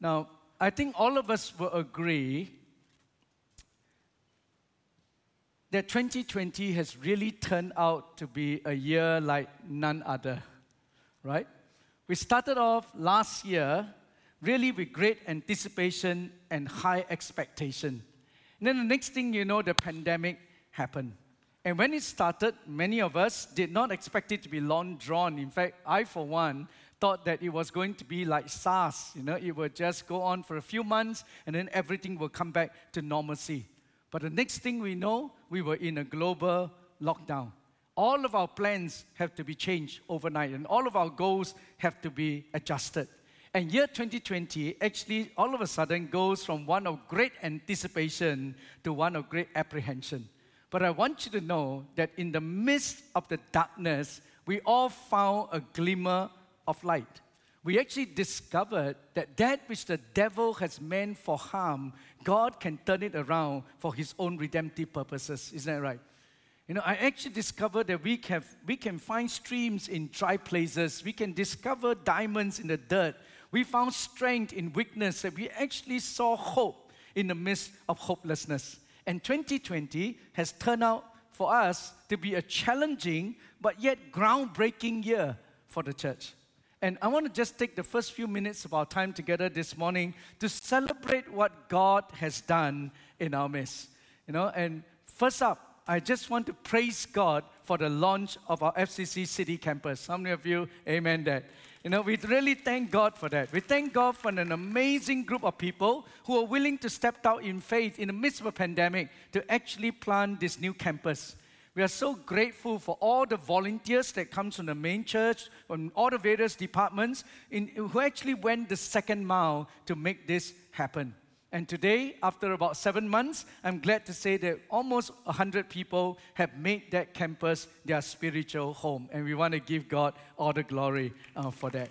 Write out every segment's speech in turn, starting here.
Now, I think all of us will agree that 2020 has really turned out to be a year like none other, right? We started off last year really with great anticipation and high expectation. And then the next thing you know, the pandemic happened. And when it started, many of us did not expect it to be long drawn. In fact, I, for one, thought that it was going to be like SARS. You know, it would just go on for a few months and then everything will come back to normalcy. But the next thing we know, we were in a global lockdown. All of our plans have to be changed overnight, and all of our goals have to be adjusted. And year 2020 actually all of a sudden goes from one of great anticipation to one of great apprehension. But I want you to know that in the midst of the darkness, we all found a glimmer of light. We actually discovered that that which the devil has meant for harm, God can turn it around for his own redemptive purposes. Isn't that right? You know, I actually discovered that we can, we can find streams in dry places. We can discover diamonds in the dirt. We found strength in weakness. That we actually saw hope in the midst of hopelessness. And 2020 has turned out for us to be a challenging but yet groundbreaking year for the church. And I want to just take the first few minutes of our time together this morning to celebrate what God has done in our midst. You know, and first up, I just want to praise God for the launch of our FCC City campus. How many of you, amen that? You know, we really thank God for that. We thank God for an amazing group of people who are willing to step out in faith in the midst of a pandemic to actually plant this new campus. We are so grateful for all the volunteers that comes from the main church, from all the various departments, in, who actually went the second mile to make this happen. And today, after about seven months, I'm glad to say that almost 100 people have made that campus their spiritual home. And we want to give God all the glory uh, for that.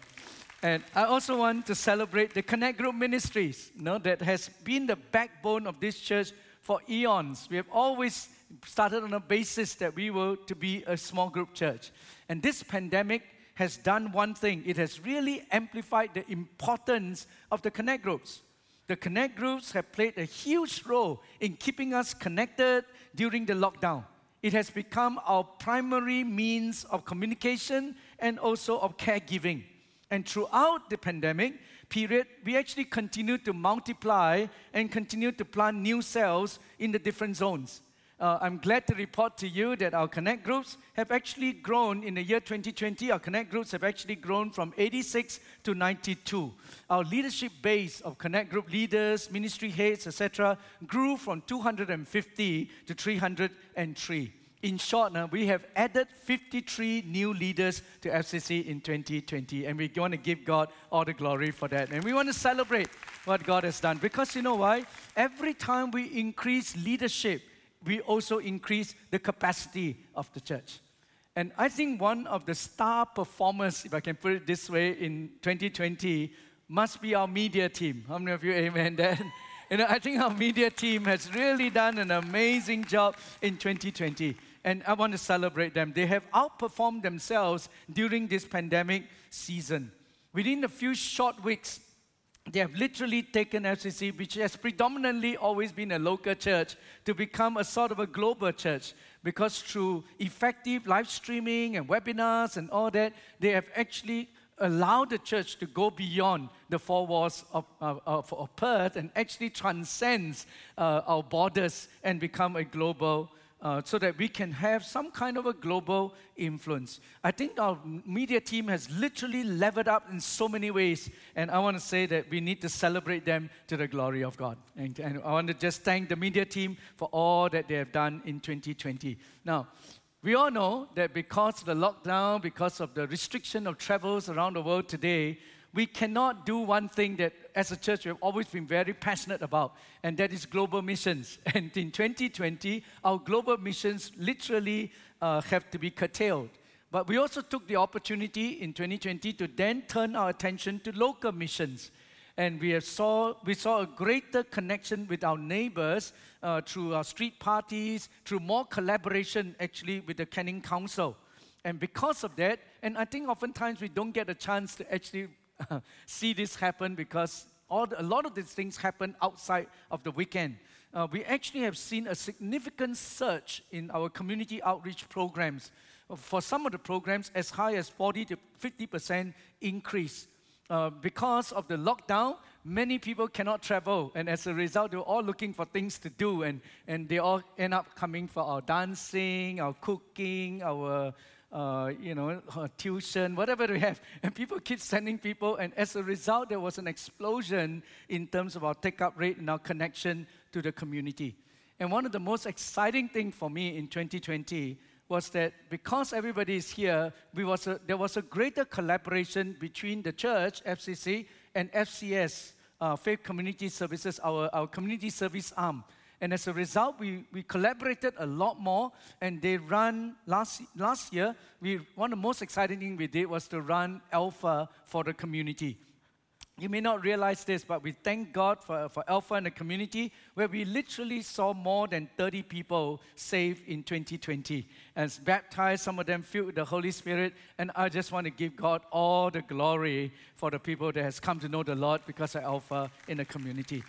And I also want to celebrate the Connect Group Ministries, you know, that has been the backbone of this church for eons. We have always started on a basis that we were to be a small group church. And this pandemic has done one thing it has really amplified the importance of the Connect groups the Connect groups have played a huge role in keeping us connected during the lockdown. It has become our primary means of communication and also of caregiving. And throughout the pandemic period, we actually continue to multiply and continue to plant new cells in the different zones uh, I'm glad to report to you that our Connect groups have actually grown in the year 2020. Our Connect groups have actually grown from 86 to 92. Our leadership base of Connect group leaders, ministry heads, etc., grew from 250 to 303. In short, now, we have added 53 new leaders to FCC in 2020, and we want to give God all the glory for that. And we want to celebrate what God has done because you know why? Every time we increase leadership, we also increase the capacity of the church. And I think one of the star performers, if I can put it this way, in 2020 must be our media team. How many of you, amen, then? You know, I think our media team has really done an amazing job in 2020. And I want to celebrate them. They have outperformed themselves during this pandemic season. Within a few short weeks, they have literally taken FCC, which has predominantly always been a local church, to become a sort of a global church. Because through effective live streaming and webinars and all that, they have actually allowed the church to go beyond the four walls of, of, of Perth and actually transcends uh, our borders and become a global uh, so that we can have some kind of a global influence. I think our media team has literally leveled up in so many ways, and I want to say that we need to celebrate them to the glory of God. And, and I want to just thank the media team for all that they have done in 2020. Now, we all know that because of the lockdown, because of the restriction of travels around the world today, we cannot do one thing that as a church we have always been very passionate about, and that is global missions. And in 2020, our global missions literally uh, have to be curtailed. But we also took the opportunity in 2020 to then turn our attention to local missions. And we, saw, we saw a greater connection with our neighbors uh, through our street parties, through more collaboration actually with the Canning Council. And because of that, and I think oftentimes we don't get a chance to actually see this happen because all the, a lot of these things happen outside of the weekend. Uh, we actually have seen a significant surge in our community outreach programs. For some of the programs, as high as 40 to 50% increase. Uh, because of the lockdown, many people cannot travel, and as a result, they're all looking for things to do, and, and they all end up coming for our dancing, our cooking, our uh, you know, tuition, whatever we have. And people keep sending people, and as a result, there was an explosion in terms of our take up rate and our connection to the community. And one of the most exciting things for me in 2020 was that because everybody is here, was a, there was a greater collaboration between the church, FCC, and FCS, uh, Faith Community Services, our, our community service arm. And as a result, we, we collaborated a lot more. And they run last, last year, we, one of the most exciting things we did was to run Alpha for the community. You may not realize this, but we thank God for, for Alpha and the community, where we literally saw more than 30 people saved in 2020 and baptized, some of them filled with the Holy Spirit. And I just want to give God all the glory for the people that has come to know the Lord because of Alpha in the community.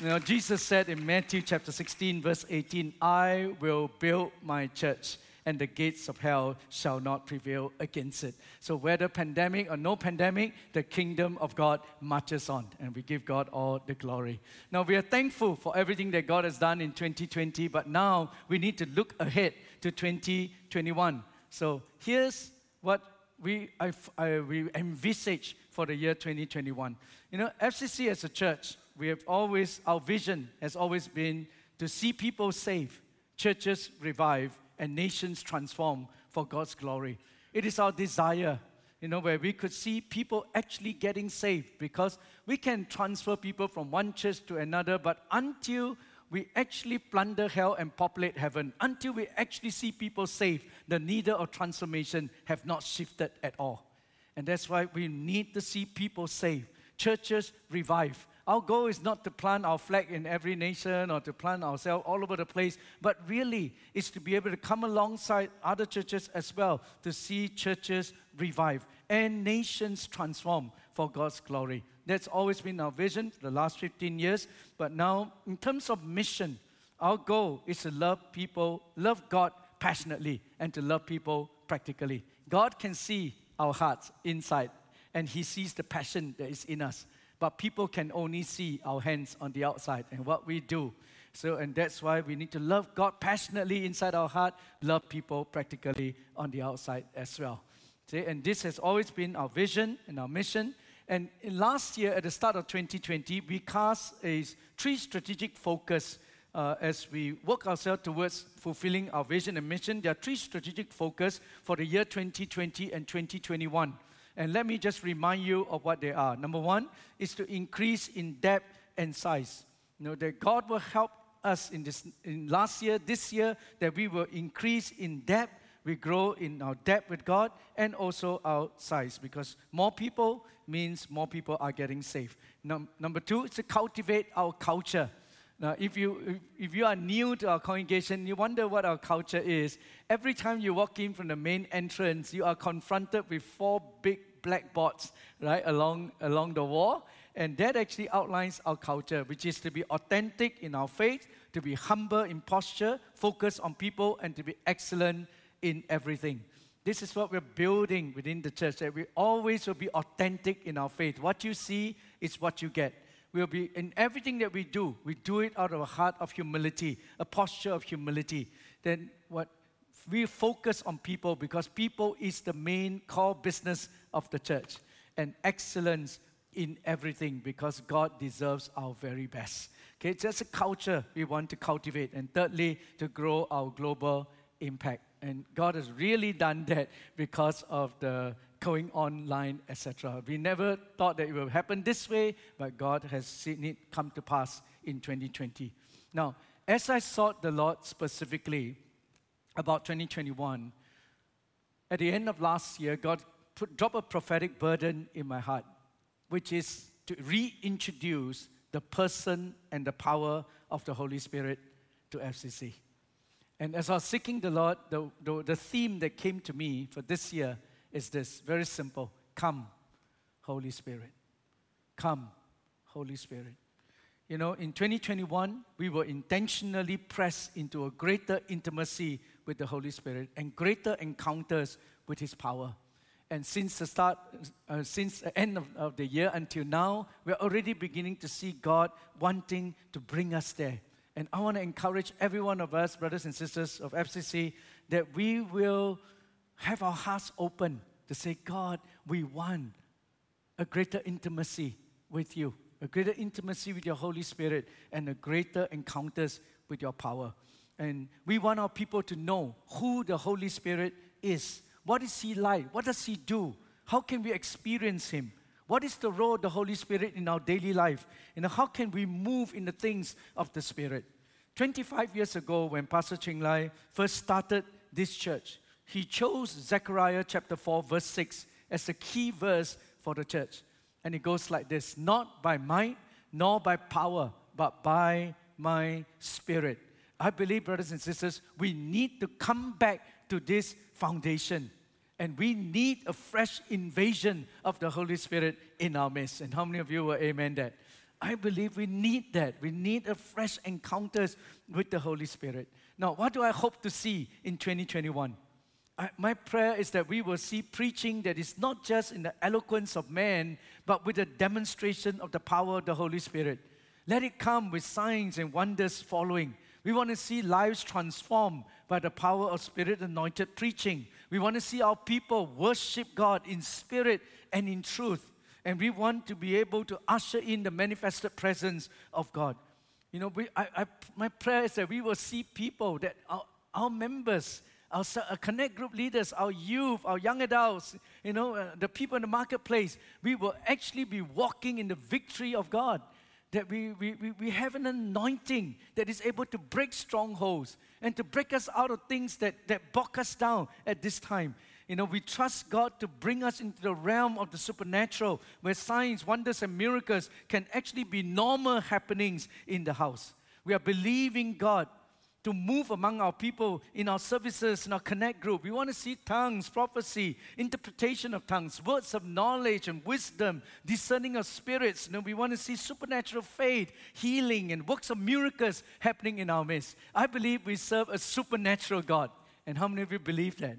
You know, Jesus said in Matthew chapter 16, verse 18, I will build my church and the gates of hell shall not prevail against it. So, whether pandemic or no pandemic, the kingdom of God marches on, and we give God all the glory. Now, we are thankful for everything that God has done in 2020, but now we need to look ahead to 2021. So, here's what we, I, I, we envisage for the year 2021. You know, FCC as a church, we have always, our vision has always been to see people saved, churches revive, and nations transform for God's glory. It is our desire, you know, where we could see people actually getting saved because we can transfer people from one church to another, but until we actually plunder hell and populate heaven, until we actually see people saved, the needle of transformation have not shifted at all. And that's why we need to see people saved, churches revive, our goal is not to plant our flag in every nation or to plant ourselves all over the place, but really is to be able to come alongside other churches as well to see churches revive and nations transform for God's glory. That's always been our vision for the last 15 years. But now, in terms of mission, our goal is to love people, love God passionately, and to love people practically. God can see our hearts inside, and He sees the passion that is in us but people can only see our hands on the outside and what we do. So, and that's why we need to love God passionately inside our heart, love people practically on the outside as well. See, and this has always been our vision and our mission. And last year, at the start of 2020, we cast a three strategic focus uh, as we work ourselves towards fulfilling our vision and mission. There are three strategic focus for the year 2020 and 2021. And let me just remind you of what they are. Number one is to increase in depth and size. You know, that God will help us in this in last year, this year, that we will increase in depth, we grow in our depth with God and also our size because more people means more people are getting saved. Num- number two is to cultivate our culture. Now, if you, if you are new to our congregation, you wonder what our culture is. Every time you walk in from the main entrance, you are confronted with four big blackboards, right, along, along the wall. And that actually outlines our culture, which is to be authentic in our faith, to be humble in posture, focus on people, and to be excellent in everything. This is what we're building within the church, that we always will be authentic in our faith. What you see is what you get we'll be in everything that we do, we do it out of a heart of humility, a posture of humility. Then what we focus on people because people is the main core business of the church and excellence in everything because God deserves our very best. Okay, it's just a culture we want to cultivate. And thirdly, to grow our global impact. And God has really done that because of the going online, etc. We never thought that it would happen this way, but God has seen it come to pass in 2020. Now, as I sought the Lord specifically about 2021, at the end of last year, God put, dropped a prophetic burden in my heart, which is to reintroduce the person and the power of the Holy Spirit to FCC. And as I was seeking the Lord, the, the, the theme that came to me for this year is this very simple Come, Holy Spirit. Come, Holy Spirit. You know, in 2021, we were intentionally pressed into a greater intimacy with the Holy Spirit and greater encounters with His power. And since the start, uh, since the end of, of the year until now, we're already beginning to see God wanting to bring us there. And I want to encourage every one of us, brothers and sisters of FCC, that we will have our hearts open to say, God, we want a greater intimacy with you, a greater intimacy with your Holy Spirit, and a greater encounters with your power. And we want our people to know who the Holy Spirit is. What is He like? What does He do? How can we experience Him? What is the role of the Holy Spirit in our daily life? And how can we move in the things of the Spirit? 25 years ago, when Pastor Ching Lai first started this church, he chose Zechariah chapter 4, verse 6 as the key verse for the church. And it goes like this Not by might, nor by power, but by my spirit. I believe, brothers and sisters, we need to come back to this foundation and we need a fresh invasion of the Holy Spirit in our midst. And how many of you will amen that? I believe we need that. We need a fresh encounters with the Holy Spirit. Now, what do I hope to see in 2021? I, my prayer is that we will see preaching that is not just in the eloquence of man, but with a demonstration of the power of the Holy Spirit. Let it come with signs and wonders following. We want to see lives transformed by the power of Spirit anointed preaching. We want to see our people worship God in spirit and in truth. And we want to be able to usher in the manifested presence of God. You know, we, I, I, my prayer is that we will see people, that our, our members, our, our, connect group leaders, our youth, our young adults, you know, uh, the people in the marketplace, we will actually be walking in the victory of God that we, we, we, we have an anointing that is able to break strongholds and to break us out of things that, that bog us down at this time. You know, we trust God to bring us into the realm of the supernatural where signs, wonders, and miracles can actually be normal happenings in the house. We are believing God to move among our people in our services, in our connect group. We want to see tongues, prophecy, interpretation of tongues, words of knowledge and wisdom, discerning of spirits. You know, we want to see supernatural faith, healing, and works of miracles happening in our midst. I believe we serve a supernatural God. And how many of you believe that?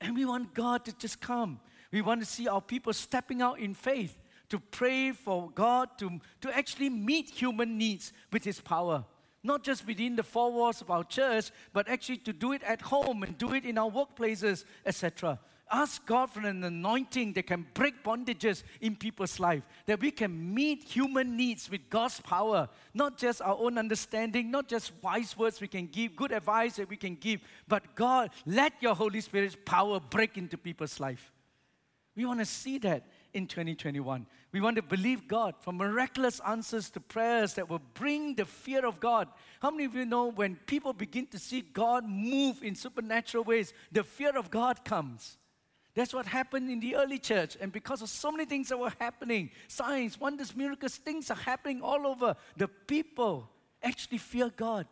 And we want God to just come. We want to see our people stepping out in faith to pray for God to, to actually meet human needs with His power not just within the four walls of our church, but actually to do it at home and do it in our workplaces, etc. Ask God for an anointing that can break bondages in people's life, that we can meet human needs with God's power, not just our own understanding, not just wise words we can give, good advice that we can give, but God, let your Holy Spirit's power break into people's life. We want to see that in 2021. We want to believe God for miraculous answers to prayers that will bring the fear of God. How many of you know when people begin to see God move in supernatural ways, the fear of God comes? That's what happened in the early church. And because of so many things that were happening signs, wonders, miracles, things are happening all over the people actually fear God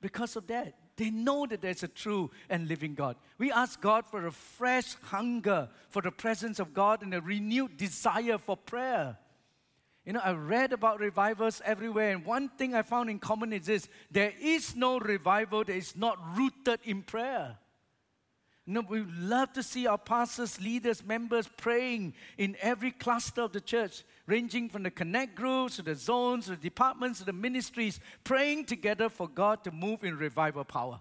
because of that. They know that there's a true and living God. We ask God for a fresh hunger for the presence of God and a renewed desire for prayer. You know, I read about revivals everywhere, and one thing I found in common is this there is no revival that is not rooted in prayer. We love to see our pastors, leaders, members praying in every cluster of the church ranging from the connect groups to the zones, to the departments, to the ministries, praying together for God to move in revival power.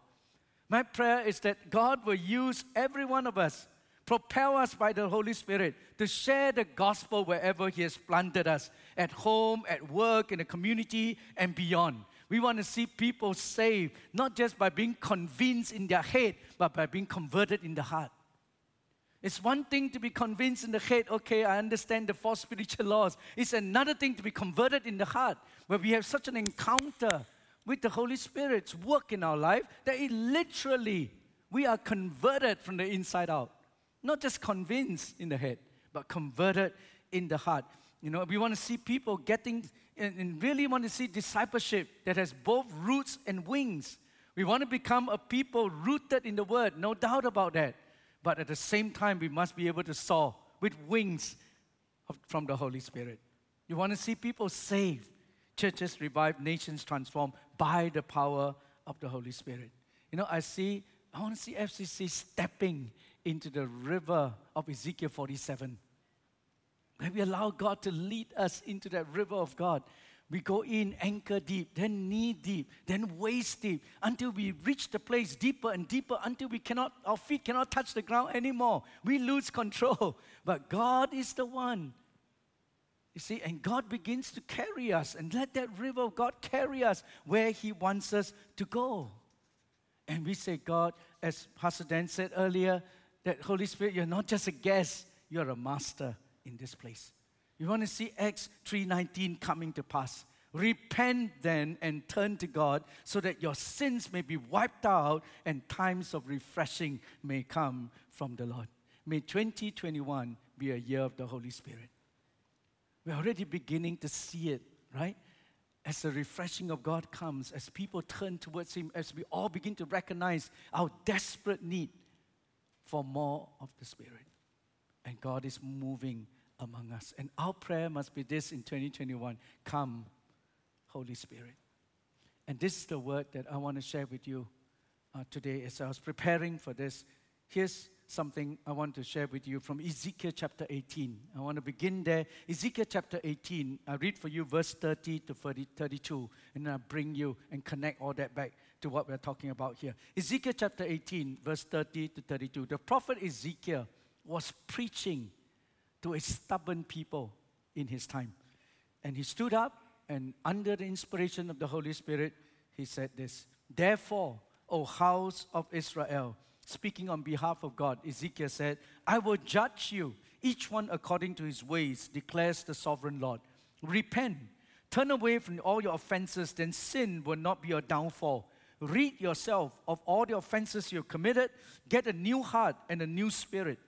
My prayer is that God will use every one of us, propel us by the Holy Spirit to share the gospel wherever He has planted us at home, at work, in the community, and beyond. We want to see people saved, not just by being convinced in their head, but by being converted in the heart. It's one thing to be convinced in the head, okay, I understand the four spiritual laws. It's another thing to be converted in the heart, where we have such an encounter with the Holy Spirit's work in our life that it literally, we are converted from the inside out. Not just convinced in the head, but converted in the heart. You know, we want to see people getting, and really want to see discipleship that has both roots and wings. We want to become a people rooted in the Word, no doubt about that. But at the same time, we must be able to soar with wings of, from the Holy Spirit. You want to see people saved, churches revived, nations transformed by the power of the Holy Spirit. You know, I see, I want to see FCC stepping into the river of Ezekiel 47. When we allow God to lead us into that river of God, we go in anchor deep, then knee deep, then waist deep, until we reach the place deeper and deeper, until we cannot, our feet cannot touch the ground anymore. We lose control. But God is the one. You see, and God begins to carry us and let that river of God carry us where He wants us to go. And we say, God, as Pastor Dan said earlier, that Holy Spirit, you're not just a guest, you're a master in this place. You want to see Acts 3:19 coming to pass. Repent then and turn to God so that your sins may be wiped out and times of refreshing may come from the Lord. May 2021 be a year of the Holy Spirit. We're already beginning to see it, right? As the refreshing of God comes, as people turn towards Him, as we all begin to recognize our desperate need for more of the Spirit. And God is moving among us. And our prayer must be this in 2021 Come, Holy Spirit. And this is the word that I want to share with you uh, today as I was preparing for this. Here's something I want to share with you from Ezekiel chapter 18. I want to begin there. Ezekiel chapter 18, I read for you verse 30 to 30, 32, and then I bring you and connect all that back to what we're talking about here. Ezekiel chapter 18, verse 30 to 32. The prophet Ezekiel was preaching to a stubborn people in his time. And he stood up and, under the inspiration of the Holy Spirit, he said this Therefore, O house of Israel, speaking on behalf of God, Ezekiel said, I will judge you, each one according to his ways, declares the sovereign Lord. Repent, turn away from all your offenses, then sin will not be your downfall. Rid yourself of all the offenses you have committed, get a new heart and a new spirit.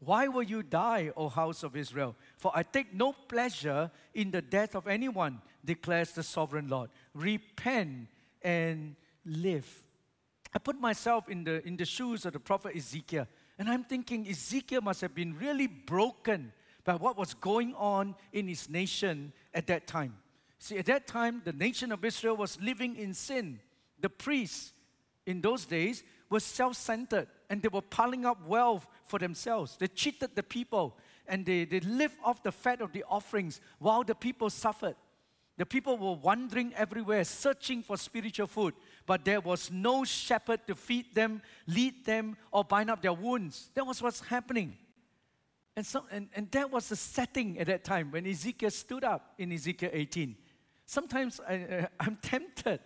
Why will you die, O house of Israel? For I take no pleasure in the death of anyone, declares the sovereign Lord. Repent and live. I put myself in the, in the shoes of the prophet Ezekiel, and I'm thinking Ezekiel must have been really broken by what was going on in his nation at that time. See, at that time, the nation of Israel was living in sin. The priests in those days were self centered and they were piling up wealth for themselves. They cheated the people and they, they lived off the fat of the offerings while the people suffered. The people were wandering everywhere, searching for spiritual food, but there was no shepherd to feed them, lead them, or bind up their wounds. That was what's happening. And, so, and, and that was the setting at that time when Ezekiel stood up in Ezekiel 18. Sometimes I, I'm tempted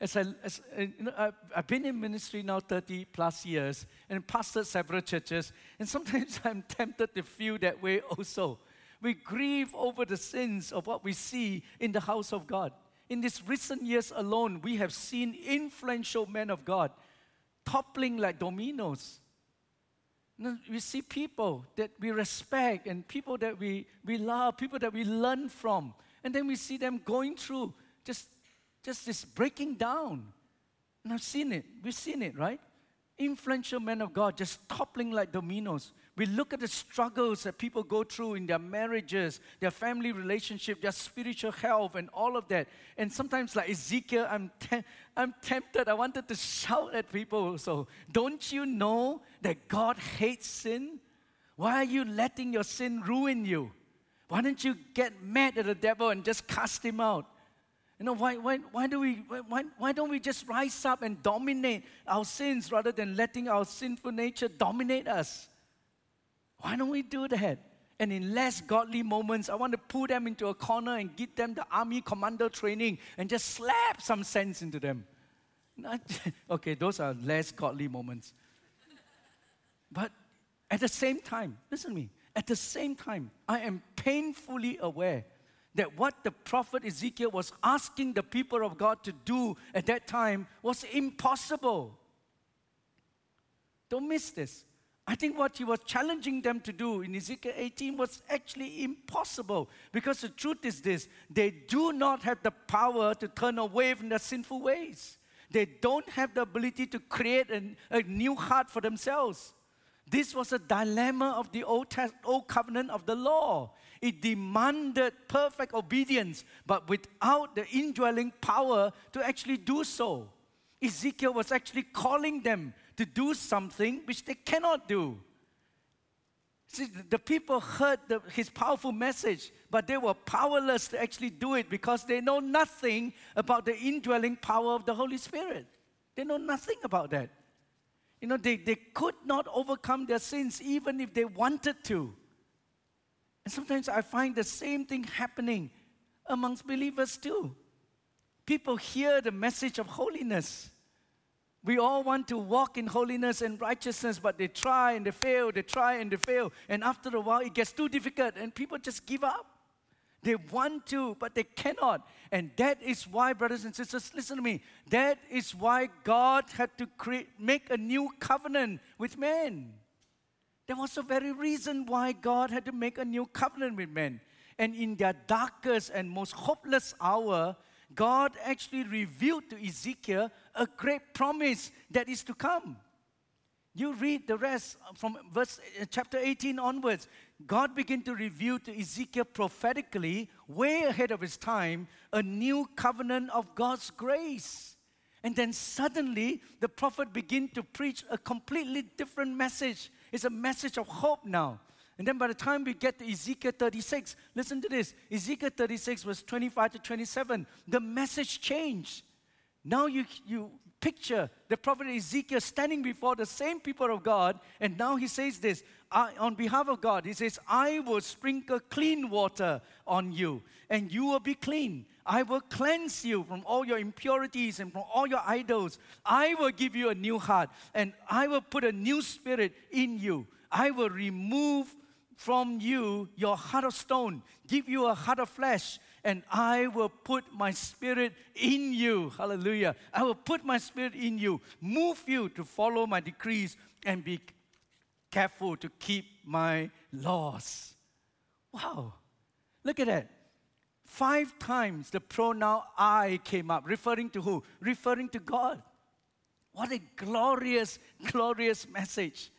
as I, as, uh, you know, I've, I've been in ministry now 30 plus years and pastored several churches, and sometimes I'm tempted to feel that way also. We grieve over the sins of what we see in the house of God. In these recent years alone, we have seen influential men of God toppling like dominoes. we see people that we respect and people that we, we love, people that we learn from. And then we see them going through just just this breaking down. And I've seen it. We've seen it, right? Influential men of God just toppling like dominoes. We look at the struggles that people go through in their marriages, their family relationship, their spiritual health, and all of that. And sometimes, like Ezekiel, I'm, te- I'm tempted. I wanted to shout at people. So, don't you know that God hates sin? Why are you letting your sin ruin you? Why don't you get mad at the devil and just cast him out? You know, why, why, why, do we, why, why don't we just rise up and dominate our sins rather than letting our sinful nature dominate us? Why don't we do that? And in less godly moments, I want to pull them into a corner and give them the army commander training and just slap some sense into them. Not, okay, those are less godly moments. But at the same time, listen to me, at the same time, I am painfully aware that what the prophet Ezekiel was asking the people of God to do at that time was impossible. Don't miss this. I think what he was challenging them to do in Ezekiel 18 was actually impossible because the truth is this they do not have the power to turn away from their sinful ways. They don't have the ability to create an, a new heart for themselves. This was a dilemma of the Old, Test- Old Covenant of the law. It demanded perfect obedience, but without the indwelling power to actually do so. Ezekiel was actually calling them to do something which they cannot do. See, the people heard the, his powerful message, but they were powerless to actually do it because they know nothing about the indwelling power of the Holy Spirit. They know nothing about that. You know, they, they could not overcome their sins even if they wanted to. And sometimes I find the same thing happening amongst believers too. People hear the message of holiness. We all want to walk in holiness and righteousness, but they try and they fail, they try and they fail. And after a while, it gets too difficult and people just give up. They want to, but they cannot. And that is why, brothers and sisters, listen to me. That is why God had to create, make a new covenant with men. That was the very reason why God had to make a new covenant with men. And in their darkest and most hopeless hour, God actually revealed to Ezekiel a great promise that is to come. You read the rest from verse uh, chapter 18 onwards. God began to reveal to Ezekiel prophetically, way ahead of his time, a new covenant of God's grace. And then suddenly, the prophet began to preach a completely different message. It's a message of hope now. And then by the time we get to Ezekiel 36, listen to this Ezekiel 36, verse 25 to 27, the message changed. Now you, you picture the prophet Ezekiel standing before the same people of God, and now he says this on behalf of God, he says, I will sprinkle clean water on you, and you will be clean. I will cleanse you from all your impurities and from all your idols. I will give you a new heart, and I will put a new spirit in you. I will remove from you your heart of stone, give you a heart of flesh, and I will put my spirit in you. Hallelujah. I will put my spirit in you, move you to follow my decrees and be careful to keep my laws. Wow. Look at that. Five times the pronoun I came up, referring to who? Referring to God. What a glorious, glorious message.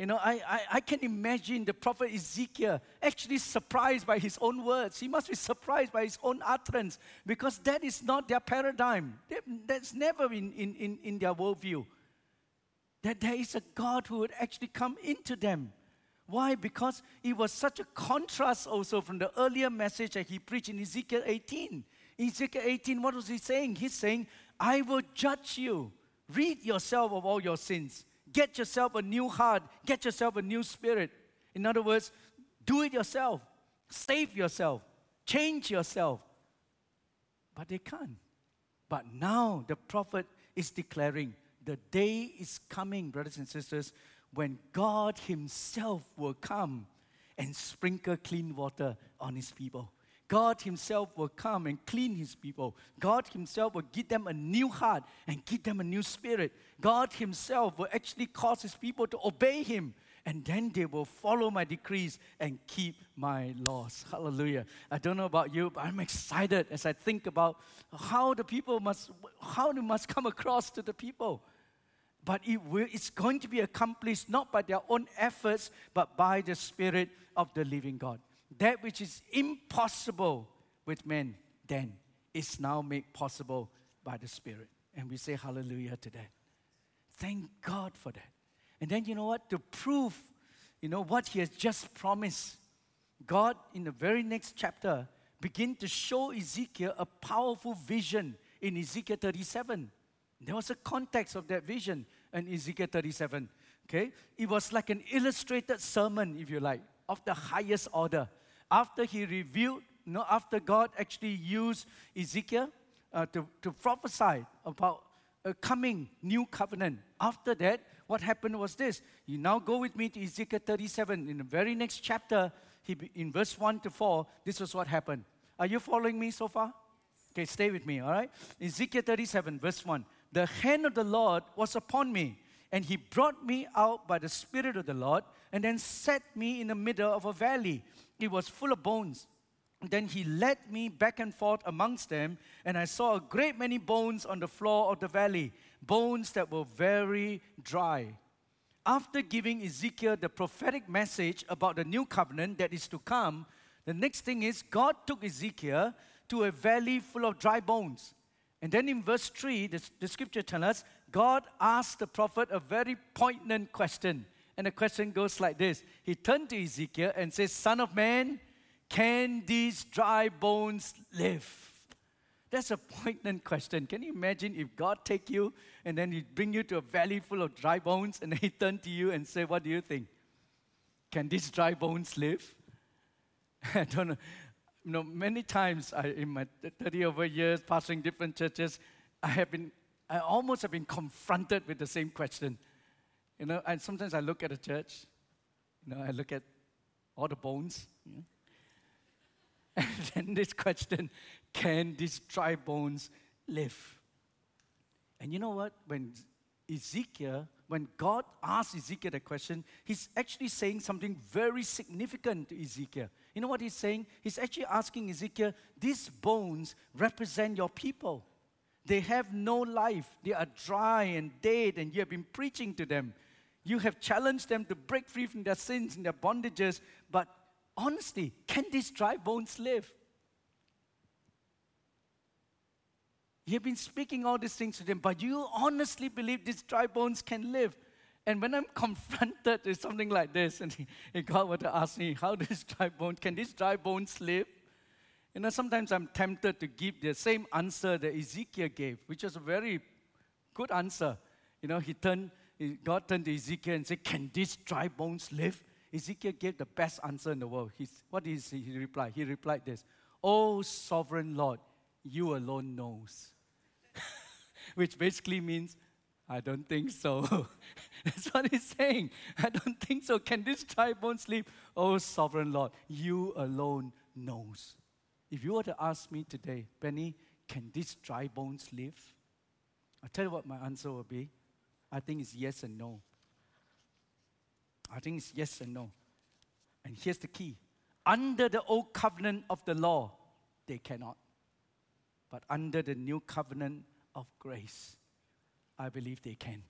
You know, I, I, I, can imagine the prophet Ezekiel actually surprised by his own words. He must be surprised by his own utterance because that is not their paradigm. That's never been in, in, in their worldview. That there is a God who would actually come into them. Why? Because it was such a contrast also from the earlier message that he preached in Ezekiel 18. Ezekiel 18, what was he saying? He's saying, I will judge you. Rid yourself of all your sins. Get yourself a new heart, get yourself a new spirit. In other words, do it yourself, save yourself, change yourself. But they can't. But now the prophet is declaring the day is coming, brothers and sisters, when God Himself will come and sprinkle clean water on His people. God Himself will come and clean His people. God Himself will give them a new heart and give them a new spirit. God Himself will actually cause His people to obey Him. And then they will follow my decrees and keep my laws. Hallelujah. I don't know about you, but I'm excited as I think about how the people must, how they must come across to the people. But it will, it's going to be accomplished not by their own efforts, but by the Spirit of the living God. That which is impossible with men then is now made possible by the Spirit. And we say hallelujah to that. Thank God for that. And then you know what? To prove, you know, what he has just promised, God in the very next chapter begin to show Ezekiel a powerful vision in Ezekiel 37. There was a context of that vision in Ezekiel 37. Okay? It was like an illustrated sermon, if you like, of the highest order after he revealed, you know, after God actually used Ezekiel uh, to, to prophesy about a coming new covenant. After that, what happened was this. You now go with me to Ezekiel 37. In the very next chapter, he, in verse 1 to 4, this was what happened. Are you following me so far? Okay, stay with me, all right? Ezekiel 37, verse 1. The hand of the Lord was upon me, and he brought me out by the Spirit of the Lord, and then set me in the middle of a valley it was full of bones. Then he led me back and forth amongst them, and I saw a great many bones on the floor of the valley, bones that were very dry. after giving Ezekiel the prophetic message about the new covenant that is to come, the next thing is God took Ezekiel to a valley full of dry bones. And then in verse 3, the, the scripture tells us God asked the prophet a very poignant question. And the question goes like this He turned to Ezekiel and says, Son of man, can these dry bones live? That's a poignant question. Can you imagine if God take you and then He bring you to a valley full of dry bones and He turn to you and say, What do you think? Can these dry bones live? I don't know. You know, many times I, in my 30 over years pastoring different churches, I have been, I almost have been confronted with the same question. You know, and sometimes I look at a church, you know, I look at all the bones, you know, and then this question can these dry bones live? And you know what? When Ezekiel, when God asked Ezekiel the question, he's actually saying something very significant to Ezekiel. You know what he's saying? He's actually asking Ezekiel, these bones represent your people. They have no life. They are dry and dead, and you have been preaching to them. You have challenged them to break free from their sins and their bondages. But honestly, can these dry bones live? You have been speaking all these things to them, but you honestly believe these dry bones can live. And when I'm confronted with something like this, and, God were to ask me, how does dry bones, can these dry bones live? You know, sometimes I'm tempted to give the same answer that Ezekiel gave, which was a very good answer. You know, he turned, God turned to Ezekiel and said, Can these dry bones live? Ezekiel gave the best answer in the world. He's, what did he, reply? He replied this, Oh, sovereign Lord, you alone knows. Which basically means, I don't think so. That's what he's saying. I don't think so. Can this dry bone sleep? Oh, sovereign Lord, you alone knows. If you were to ask me today, Benny, can these dry bones live? I'll tell you what my answer will be. I think it's yes and no. I think it's yes and no. And here's the key under the old covenant of the law, they cannot. But under the new covenant of grace, I believe they can.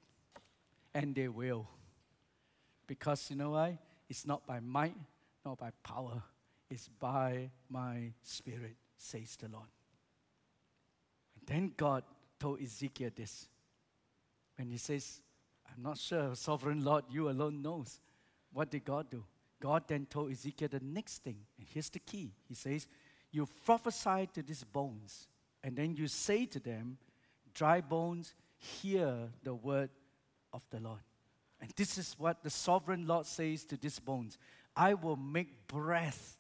And they will. Because you know why? It's not by might, not by power, it's by my spirit, says the Lord. And then God told Ezekiel this. When he says, I'm not sure, sovereign Lord, you alone knows. What did God do? God then told Ezekiel the next thing. And here's the key. He says, You prophesy to these bones and then you say to them, Dry bones, hear the word of the Lord. And this is what the sovereign Lord says to these bones I will make breath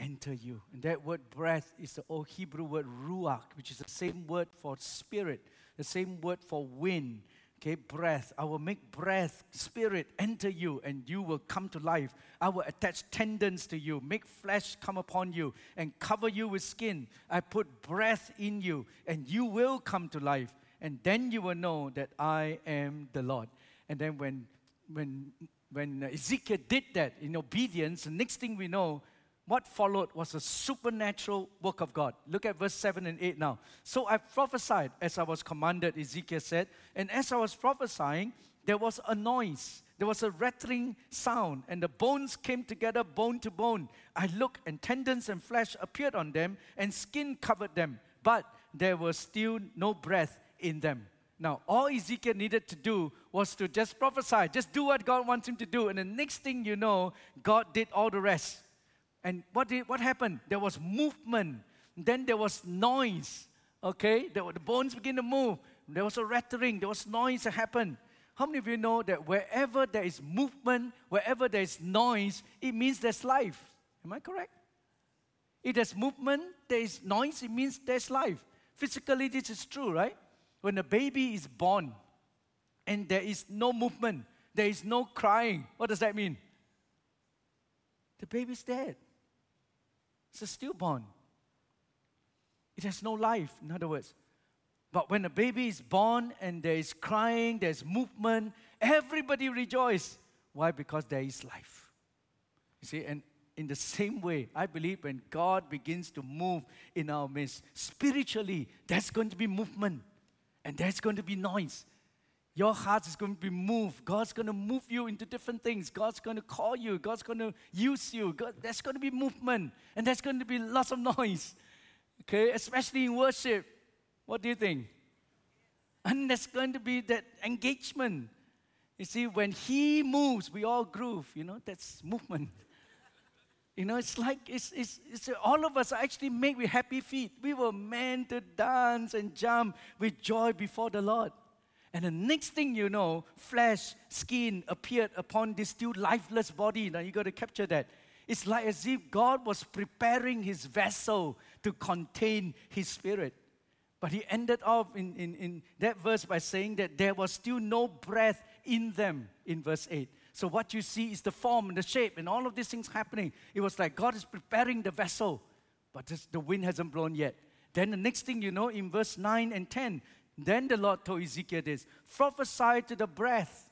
enter you. And that word breath is the old Hebrew word ruach, which is the same word for spirit, the same word for wind. Okay, breath. I will make breath, spirit enter you, and you will come to life. I will attach tendons to you, make flesh come upon you, and cover you with skin. I put breath in you, and you will come to life. And then you will know that I am the Lord. And then when when when Ezekiel did that in obedience, the next thing we know, what followed was a supernatural work of God. Look at verse 7 and 8 now. So I prophesied as I was commanded, Ezekiel said, and as I was prophesying, there was a noise. There was a rattling sound, and the bones came together bone to bone. I looked, and tendons and flesh appeared on them, and skin covered them, but there was still no breath in them. Now, all Ezekiel needed to do was to just prophesy, just do what God wants him to do, and the next thing you know, God did all the rest. And what, did, what happened? There was movement. Then there was noise. Okay? The, the bones begin to move. There was a rattling. There was noise that happened. How many of you know that wherever there is movement, wherever there is noise, it means there's life? Am I correct? If there's movement, there is noise, it means there's life. Physically, this is true, right? When a baby is born and there is no movement, there is no crying, what does that mean? The baby's dead. It's a stillborn. It has no life, in other words. But when a baby is born and there is crying, there's movement, everybody rejoices. Why? Because there is life. You see, and in the same way, I believe when God begins to move in our midst, spiritually, there's going to be movement and there's going to be noise. Your heart is going to be moved. God's going to move you into different things. God's going to call you. God's going to use you. God, there's going to be movement. And there's going to be lots of noise. Okay, especially in worship. What do you think? And there's going to be that engagement. You see, when He moves, we all groove. You know, that's movement. You know, it's like it's, it's, it's all of us are actually made with happy feet. We were meant to dance and jump with joy before the Lord. And the next thing you know, flesh, skin appeared upon this still lifeless body. Now you got to capture that. It's like as if God was preparing his vessel to contain his spirit. But he ended off in, in, in that verse by saying that there was still no breath in them in verse 8. So what you see is the form and the shape and all of these things happening. It was like God is preparing the vessel, but this, the wind hasn't blown yet. Then the next thing you know, in verse 9 and 10, then the Lord told Ezekiel this prophesy to the breath.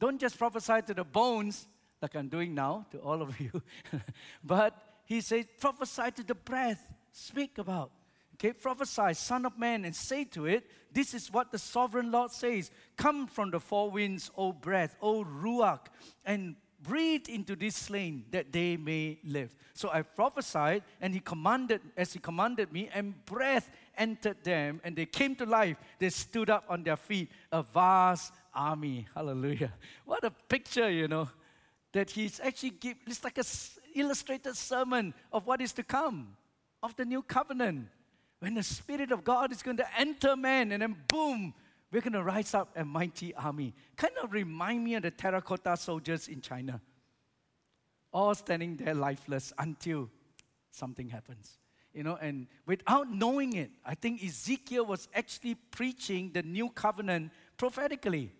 Don't just prophesy to the bones, like I'm doing now to all of you, but he said, prophesy to the breath. Speak about. Okay, prophesy, Son of Man, and say to it, This is what the sovereign Lord says Come from the four winds, O breath, O Ruach, and breathe into this slain that they may live. So I prophesied, and he commanded, as he commanded me, and breath entered them and they came to life. They stood up on their feet, a vast army. Hallelujah. What a picture, you know, that he's actually give, it's like an illustrated sermon of what is to come, of the new covenant. When the Spirit of God is going to enter man, and then boom, we're going to rise up a mighty army. Kind of remind me of the terracotta soldiers in China, all standing there lifeless until something happens you know, and without knowing it, I think Ezekiel was actually preaching the new covenant prophetically.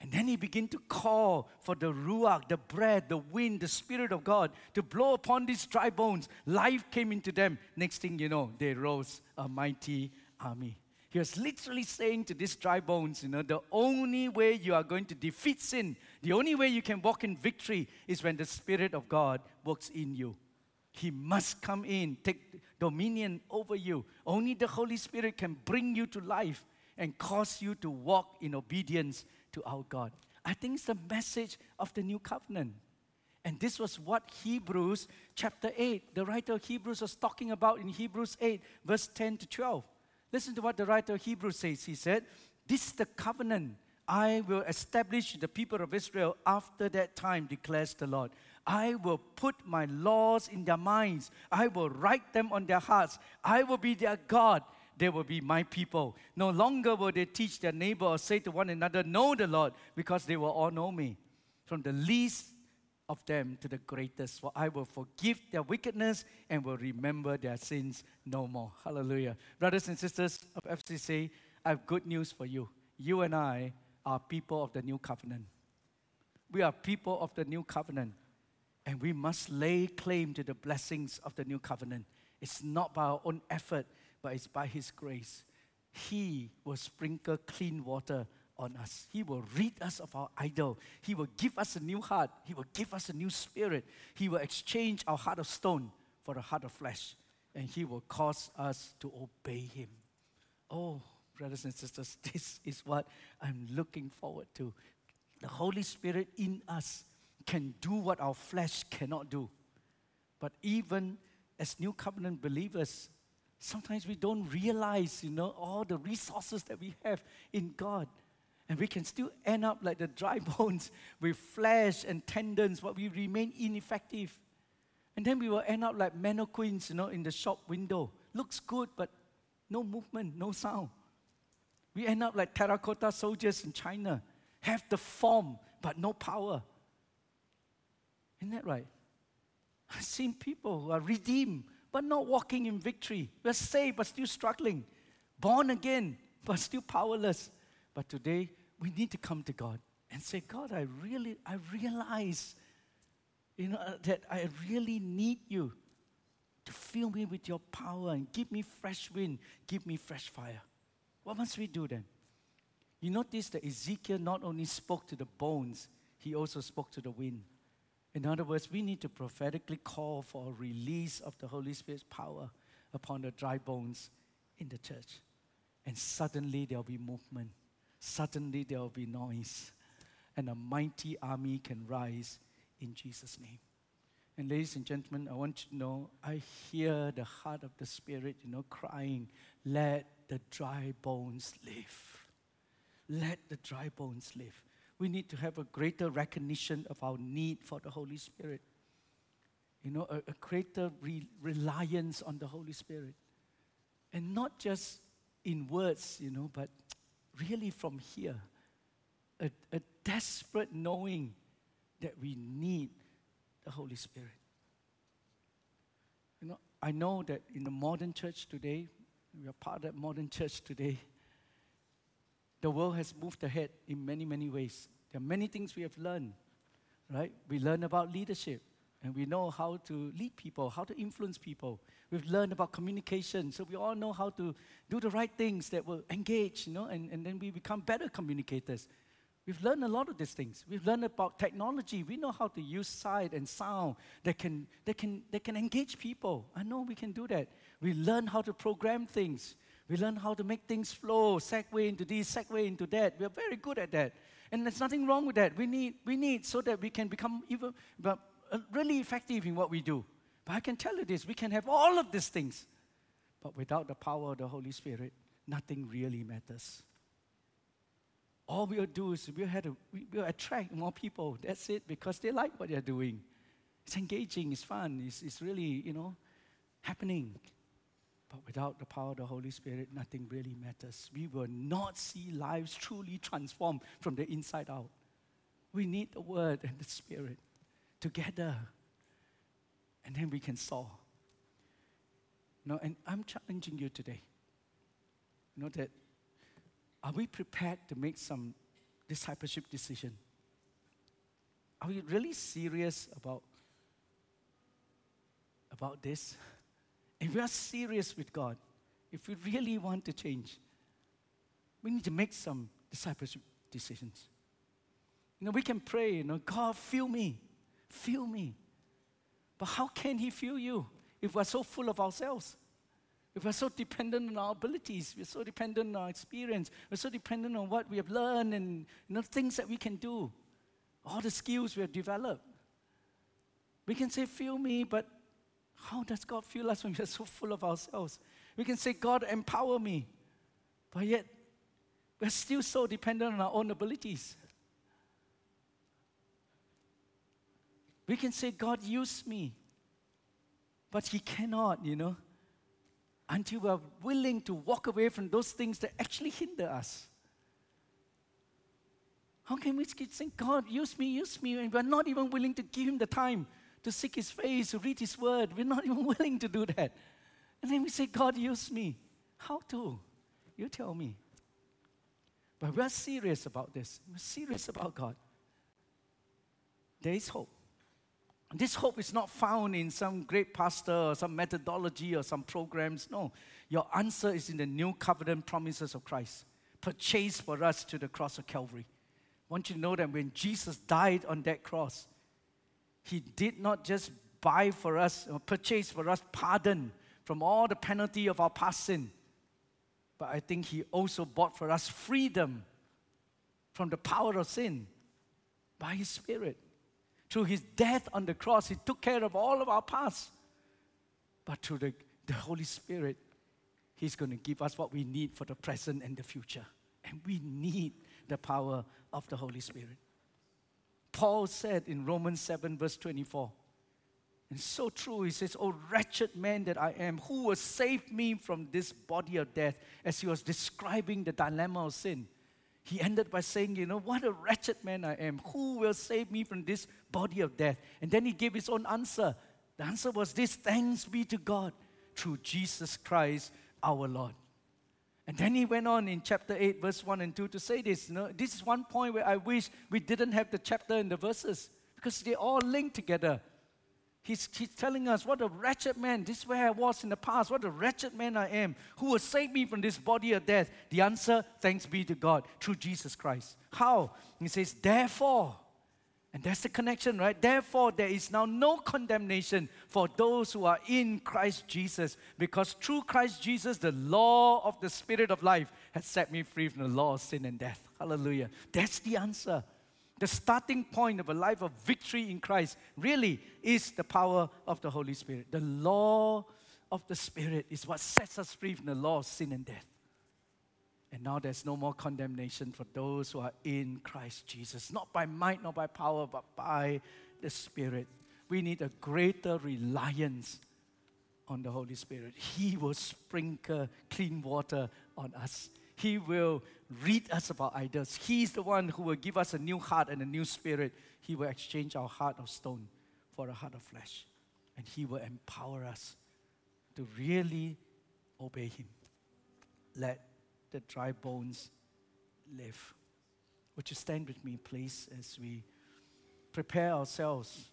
And then he began to call for the ruach, the breath, the wind, the spirit of God to blow upon these dry bones. Life came into them. Next thing you know, they rose a mighty army. He was literally saying to these dry bones, you know, the only way you are going to defeat sin, the only way you can walk in victory is when the Spirit of God works in you. He must come in, take dominion over you. Only the Holy Spirit can bring you to life and cause you to walk in obedience to our God. I think it's the message of the new covenant. And this was what Hebrews chapter 8, the writer of Hebrews was talking about in Hebrews 8, verse 10 to 12. Listen to what the writer of Hebrews says. He said, This is the covenant I will establish the people of Israel after that time, declares the Lord. I will put my laws in their minds. I will write them on their hearts. I will be their God. They will be my people. No longer will they teach their neighbor or say to one another, Know the Lord, because they will all know me. From the least of them to the greatest. For I will forgive their wickedness and will remember their sins no more. Hallelujah. Brothers and sisters of FCC, I have good news for you. You and I are people of the new covenant. We are people of the new covenant. And we must lay claim to the blessings of the new covenant. It's not by our own effort, but it's by His grace. He will sprinkle clean water on us. He will rid us of our idol. He will give us a new heart. He will give us a new spirit. He will exchange our heart of stone for a heart of flesh. And He will cause us to obey Him. Oh, brothers and sisters, this is what I'm looking forward to. The Holy Spirit in us can do what our flesh cannot do. But even as new covenant believers, sometimes we don't realize, you know, all the resources that we have in God. And we can still end up like the dry bones with flesh and tendons, but we remain ineffective. And then we will end up like mannequins, you know, in the shop window. Looks good, but no movement, no sound. We end up like terracotta soldiers in China, have the form, but no power. Isn't that right? I've seen people who are redeemed, but not walking in victory. We're saved, but still struggling. Born again, but still powerless. But today, we need to come to God and say, God, I really, I realize, you know, uh, that I really need you to fill me with your power and give me fresh wind, give me fresh fire. What must we do then? You notice that Ezekiel not only spoke to the bones, he also spoke to the wind. In other words, we need to prophetically call for a release of the Holy Spirit's power upon the dry bones in the church. And suddenly there'll be movement. suddenly there will be noise, and a mighty army can rise in Jesus' name. And ladies and gentlemen, I want you to know I hear the heart of the Spirit, you know, crying, let the dry bones live. Let the dry bones live. We need to have a greater recognition of our need for the Holy Spirit. You know, a, a greater re- reliance on the Holy Spirit. And not just in words, you know, but really from here. A, a desperate knowing that we need the Holy Spirit. You know, I know that in the modern church today, we are part of that modern church today. The world has moved ahead in many, many ways. There are many things we have learned, right? We learn about leadership, and we know how to lead people, how to influence people. We've learned about communication, so we all know how to do the right things that will engage, you know, and, and then we become better communicators. We've learned a lot of these things. We've learned about technology. We know how to use sight and sound that can, that can, that can engage people. I know we can do that. We learn how to program things. We learn how to make things flow, segue into this, segue into that. We're very good at that. And there's nothing wrong with that. We need, we need so that we can become even but, uh, really effective in what we do. But I can tell you this we can have all of these things. But without the power of the Holy Spirit, nothing really matters all we'll do is we'll, have to, we'll attract more people. That's it, because they like what they're doing. It's engaging, it's fun, it's, it's really, you know, happening. But without the power of the Holy Spirit, nothing really matters. We will not see lives truly transformed from the inside out. We need the Word and the Spirit together. And then we can soar. You know, and I'm challenging you today. You know that are we prepared to make some discipleship decision? Are we really serious about, about this? If we are serious with God, if we really want to change, we need to make some discipleship decisions. You know, we can pray, you know, God, fill me, fill me. But how can He fill you if we're so full of ourselves? If we're so dependent on our abilities, we're so dependent on our experience, we're so dependent on what we have learned and you know, things that we can do, all the skills we have developed. We can say, Fill me, but how does God fill us when we're so full of ourselves? We can say, God, empower me, but yet we're still so dependent on our own abilities. We can say, God, use me, but He cannot, you know until we're willing to walk away from those things that actually hinder us. How can we keep saying, God, use me, use me, and we're not even willing to give Him the time to seek His face, to read His word? We're not even willing to do that. And then we say, God, use me. How to? You tell me. But we're serious about this. We're serious about God. There is hope. This hope is not found in some great pastor or some methodology or some programs. No. Your answer is in the new covenant promises of Christ, purchased for us to the cross of Calvary. I want you to know that when Jesus died on that cross, he did not just buy for us or purchase for us pardon from all the penalty of our past sin, but I think he also bought for us freedom from the power of sin by his Spirit. Through his death on the cross, he took care of all of our past. But through the, the Holy Spirit, he's going to give us what we need for the present and the future. And we need the power of the Holy Spirit. Paul said in Romans 7, verse 24, and so true, he says, Oh, wretched man that I am, who will save me from this body of death? As he was describing the dilemma of sin he ended by saying, You know, what a wretched man I am. Who will save me from this body of death? And then he gave his own answer. The answer was this thanks be to God through Jesus Christ our Lord. And then he went on in chapter 8, verse 1 and 2 to say this. You know, this is one point where I wish we didn't have the chapter and the verses because they all link together. He's, he's telling us, What a wretched man, this is where I was in the past, what a wretched man I am, who will save me from this body of death. The answer, thanks be to God, through Jesus Christ. How? He says, Therefore, And that's the connection, right? Therefore, there is now no condemnation for those who are in Christ Jesus, because through Christ Jesus, the law of the Spirit of life has set me free from the law of sin and death. Hallelujah. That's the answer. The starting point of a life of victory in Christ really is the power of the Holy Spirit. The law of the Spirit is what sets us free from the law of sin and death. And now there's no more condemnation for those who are in Christ Jesus, not by might, not by power, but by the Spirit. We need a greater reliance on the Holy Spirit. He will sprinkle clean water on us. He will read us about idols. He's the one who will give us a new heart and a new spirit. He will exchange our heart of stone for a heart of flesh. And He will empower us to really obey Him. Let the dry bones live. Would you stand with me, please, as we prepare ourselves,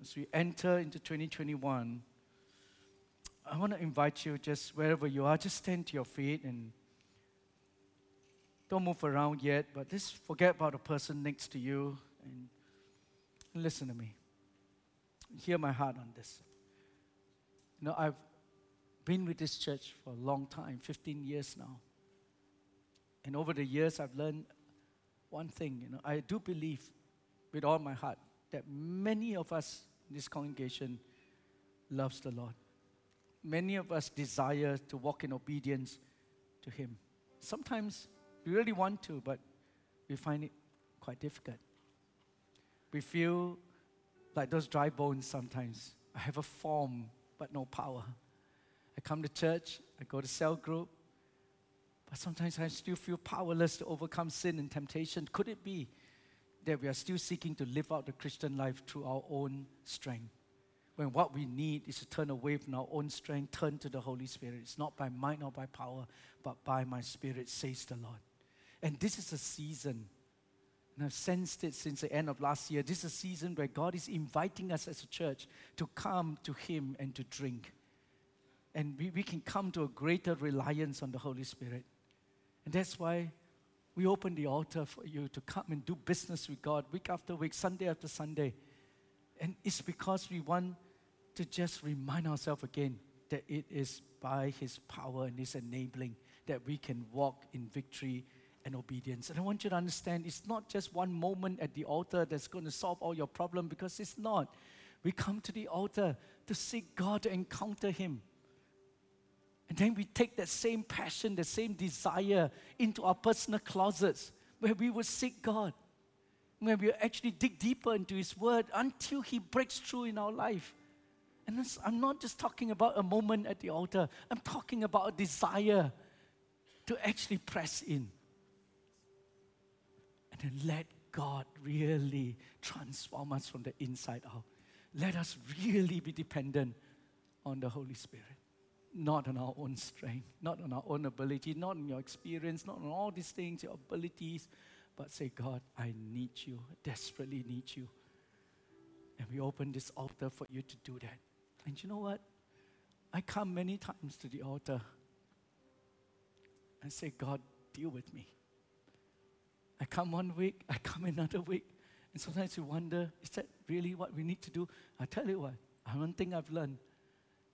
as we enter into 2021? I want to invite you, just wherever you are, just stand to your feet and don't move around yet, but just forget about the person next to you and listen to me. Hear my heart on this. You know, I've been with this church for a long time, 15 years now. And over the years, I've learned one thing. You know, I do believe with all my heart that many of us in this congregation loves the Lord. Many of us desire to walk in obedience to Him. Sometimes we really want to, but we find it quite difficult. We feel like those dry bones sometimes. I have a form, but no power. I come to church, I go to cell group, but sometimes I still feel powerless to overcome sin and temptation. Could it be that we are still seeking to live out the Christian life through our own strength? When what we need is to turn away from our own strength, turn to the Holy Spirit. It's not by might, not by power, but by my Spirit, says the Lord. And this is a season, and I've sensed it since the end of last year. This is a season where God is inviting us as a church to come to Him and to drink. And we, we can come to a greater reliance on the Holy Spirit. And that's why we open the altar for you to come and do business with God week after week, Sunday after Sunday. And it's because we want to just remind ourselves again that it is by His power and His enabling that we can walk in victory and obedience. And I want you to understand it's not just one moment at the altar that's going to solve all your problem because it's not. We come to the altar to seek God, to encounter Him. And then we take that same passion, the same desire into our personal closets where we will seek God, where we actually dig deeper into His Word until He breaks through in our life. And I'm not just talking about a moment at the altar, I'm talking about a desire to actually press in. And then let God really transform us from the inside out. Let us really be dependent on the Holy Spirit not on our own strength, not on our own ability, not on your experience, not on all these things, your abilities, but say, God, I need you, I desperately need you. And we open this altar for you to do that. And you know what? I come many times to the altar and say, God, deal with me. I come one week, I come another week. And sometimes you wonder, is that really what we need to do? I tell you what, one thing I've learned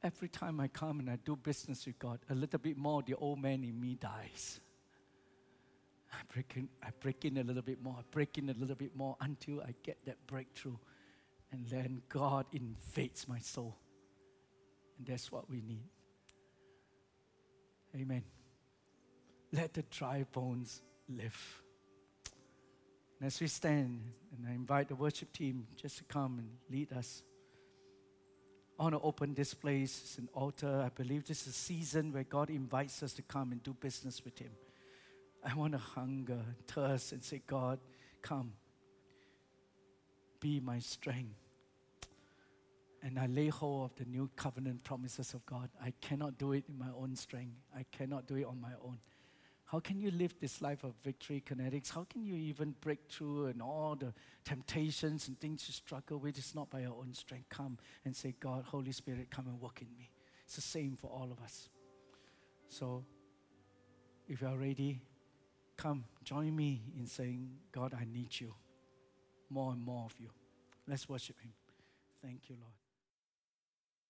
every time I come and I do business with God, a little bit more, the old man in me dies. I break in, I break in a little bit more, I break in a little bit more until I get that breakthrough. And then God invades my soul. And that's what we need. Amen. Let the dry bones live. And as we stand, and I invite the worship team just to come and lead us. I want to open this place as an altar. I believe this is a season where God invites us to come and do business with Him. I want to hunger, and thirst, and say, God, come. Be my strength. And I lay hold of the new covenant promises of God. I cannot do it in my own strength. I cannot do it on my own. How can you live this life of victory kinetics? How can you even break through and all the temptations and things you struggle with? It's not by your own strength. Come and say, God, Holy Spirit, come and work in me. It's the same for all of us. So, if you are ready, come join me in saying, God, I need you. More and more of you. Let's worship Him. Thank you, Lord.